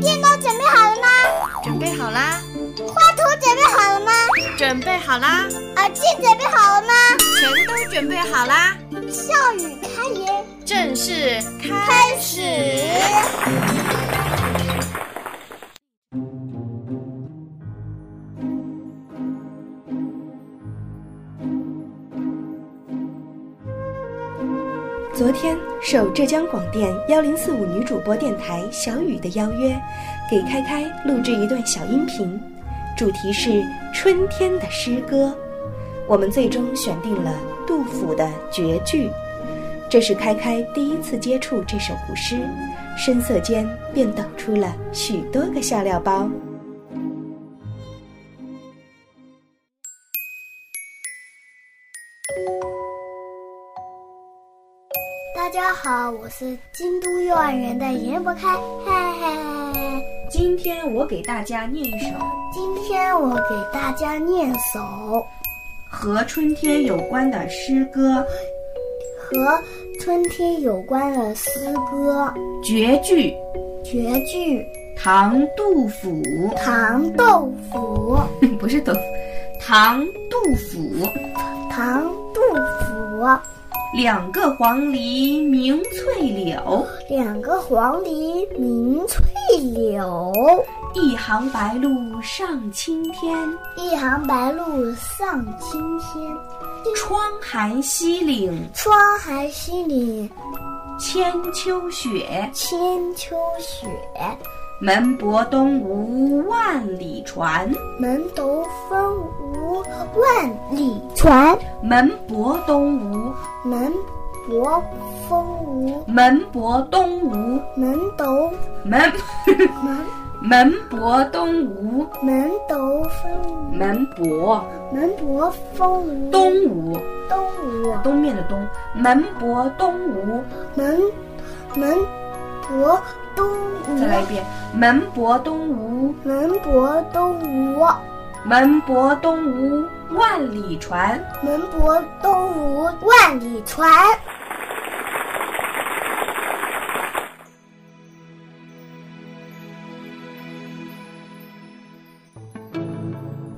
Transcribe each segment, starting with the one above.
电脑准备好了吗？准备好啦。话筒准备好了吗？准备好啦。耳机准备好了吗？全都准备好啦。笑语开言，正式开始。昨天受浙江广电幺零四五女主播电台小雨的邀约，给开开录制一段小音频，主题是春天的诗歌。我们最终选定了杜甫的《绝句》，这是开开第一次接触这首古诗，声色间便抖出了许多个笑料包。大家好，我是京都幼儿园的严博开，嘿嘿。今天我给大家念一首，今天我给大家念首和春天有关的诗歌，和春天有关的诗歌《绝句》。绝句，唐杜甫。唐杜甫，不是豆腐，唐杜甫。唐杜甫，两个黄鹂鸣翠柳，两个黄鹂鸣翠柳，一行白鹭上青天。一行白鹭上青天。窗含西岭窗含西岭千秋雪，千秋雪。门泊东吴万里船。门头风吴万里船，门泊东吴，门泊风吴门泊东吴，门斗。门。门。门泊东吴，门斗风无。门泊门泊风无。东吴，东吴东面的东，门泊东吴。门。门泊东吴再来一遍，门泊东吴，门泊东吴门泊东吴万里船。门泊东吴万里船。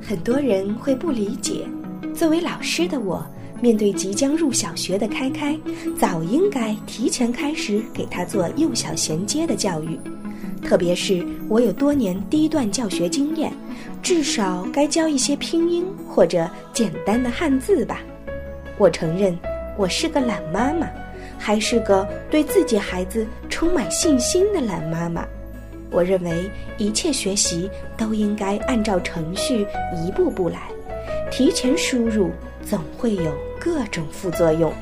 很多人会不理解，作为老师的我，面对即将入小学的开开，早应该提前开始给他做幼小衔接的教育。特别是我有多年低段教学经验，至少该教一些拼音或者简单的汉字吧。我承认，我是个懒妈妈，还是个对自己孩子充满信心的懒妈妈。我认为一切学习都应该按照程序一步步来，提前输入总会有各种副作用。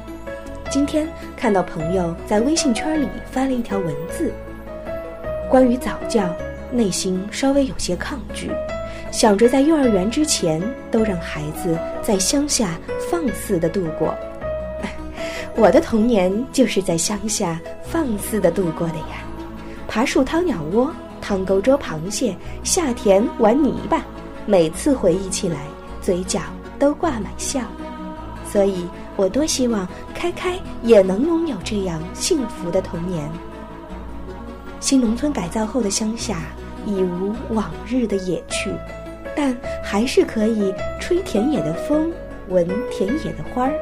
今天看到朋友在微信圈里发了一条文字，关于早教，内心稍微有些抗拒，想着在幼儿园之前都让孩子在乡下放肆的度过。我的童年就是在乡下放肆的度过的呀。爬树掏鸟窝，趟沟捉螃蟹，下田玩泥巴，每次回忆起来，嘴角都挂满笑。所以我多希望开开也能拥有这样幸福的童年。新农村改造后的乡下已无往日的野趣，但还是可以吹田野的风，闻田野的花儿。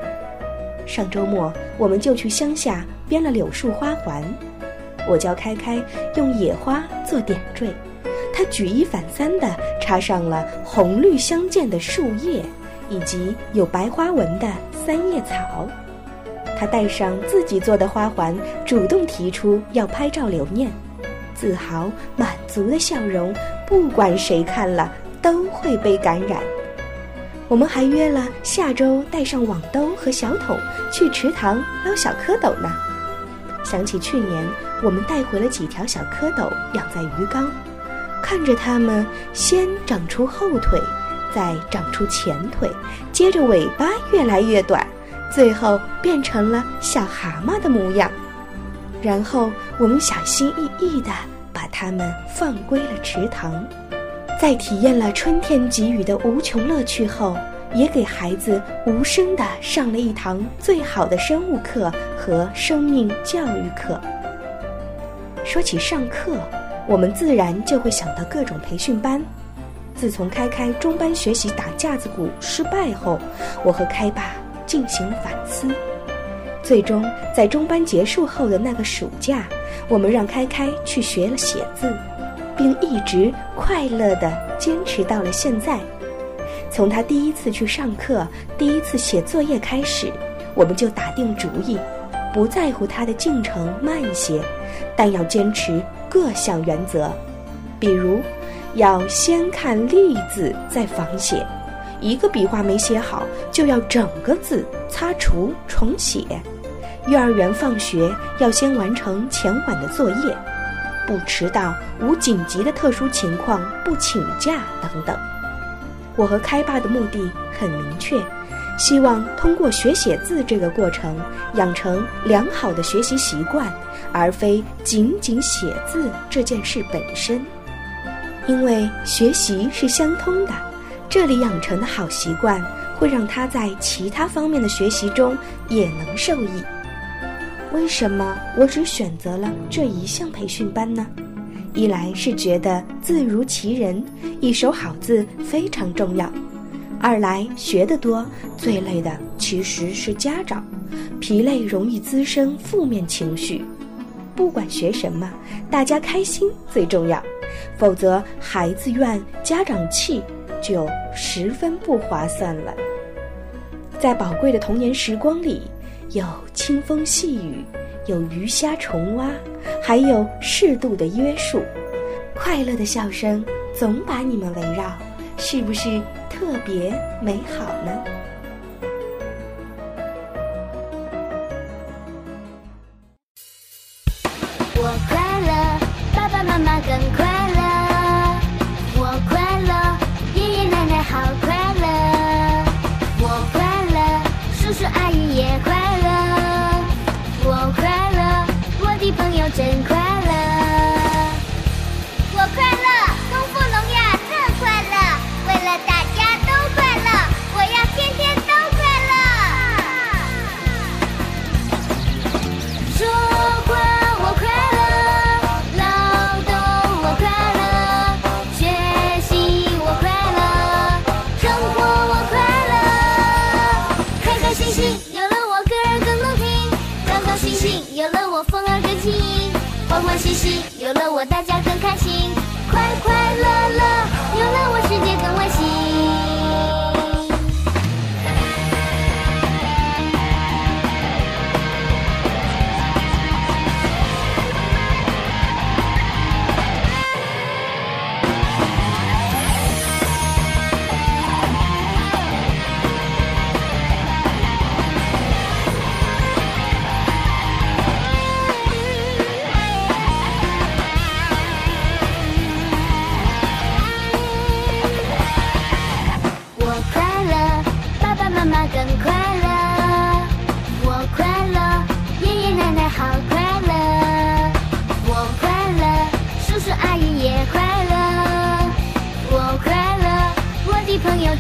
上周末我们就去乡下编了柳树花环。我教开开用野花做点缀，举一反三地插上了红绿相间的树叶，以及有白花纹的三叶草。他戴上自己做的花环，主动提出要拍照留念，自豪满足的笑容，不管谁看了都会被感染。我们还约了下周带上网兜和小桶去池塘捞小蝌蚪呢。想起去年，我们带回了几条小蝌蚪养在鱼缸，看着它们先长出后腿，再长出前腿，接着尾巴越来越短，最后变成了小蛤蟆的模样。然后我们小心翼翼地把它们放归了池塘，在体验了春天给予的无穷乐趣后，也给孩子无声地上了一堂最好的生物课和生命教育课。说起上课，我们自然就会想到各种培训班。自从开开中班学习打架子鼓失败后，我和开爸进行了反思。最终，在中班结束后的那个暑假，我们让开开去学了写字，并一直快乐地坚持到了现在。从他第一次去上课、第一次写作业开始，我们就打定主意，不在乎他的进程慢些，但要坚持各项原则，比如。要先看例字再仿写，一个笔画没写好就要整个字擦除重写。幼儿园放学要先完成前晚的作业，不迟到，无紧急的特殊情况不请假等等。我和开爸的目的很明确，希望通过学写字这个过程养成良好的学习习惯，而非仅仅写字这件事本身。因为学习是相通的，这里养成的好习惯会让他在其他方面的学习中也能受益。为什么我只选择了这一项培训班呢？一来是觉得字如其人，一手好字非常重要；二来学得多，最累的其实是家长，疲累容易滋生负面情绪。不管学什么，大家开心最重要。否则，孩子怨，家长气，就十分不划算了。在宝贵的童年时光里，有清风细雨，有鱼虾虫蛙，还有适度的约束，快乐的笑声总把你们围绕，是不是特别美好呢？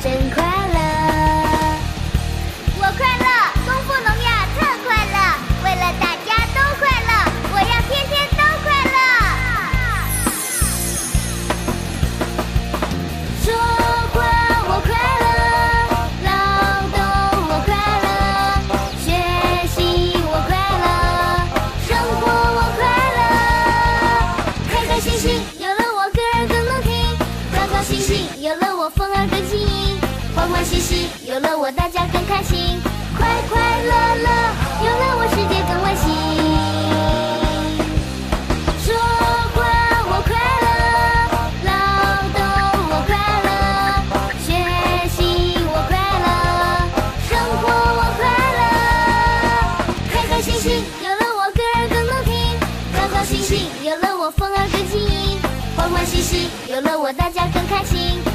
and cry. 欢欢喜有了我，大家更开心；快快乐乐有了我，世界更温馨。说话我快乐，劳动我快乐，学习我快乐，生活我快乐。开开心心有了我，歌儿更能听；高高兴兴有了我，风儿更轻盈；欢欢喜喜有了我，大家更开心。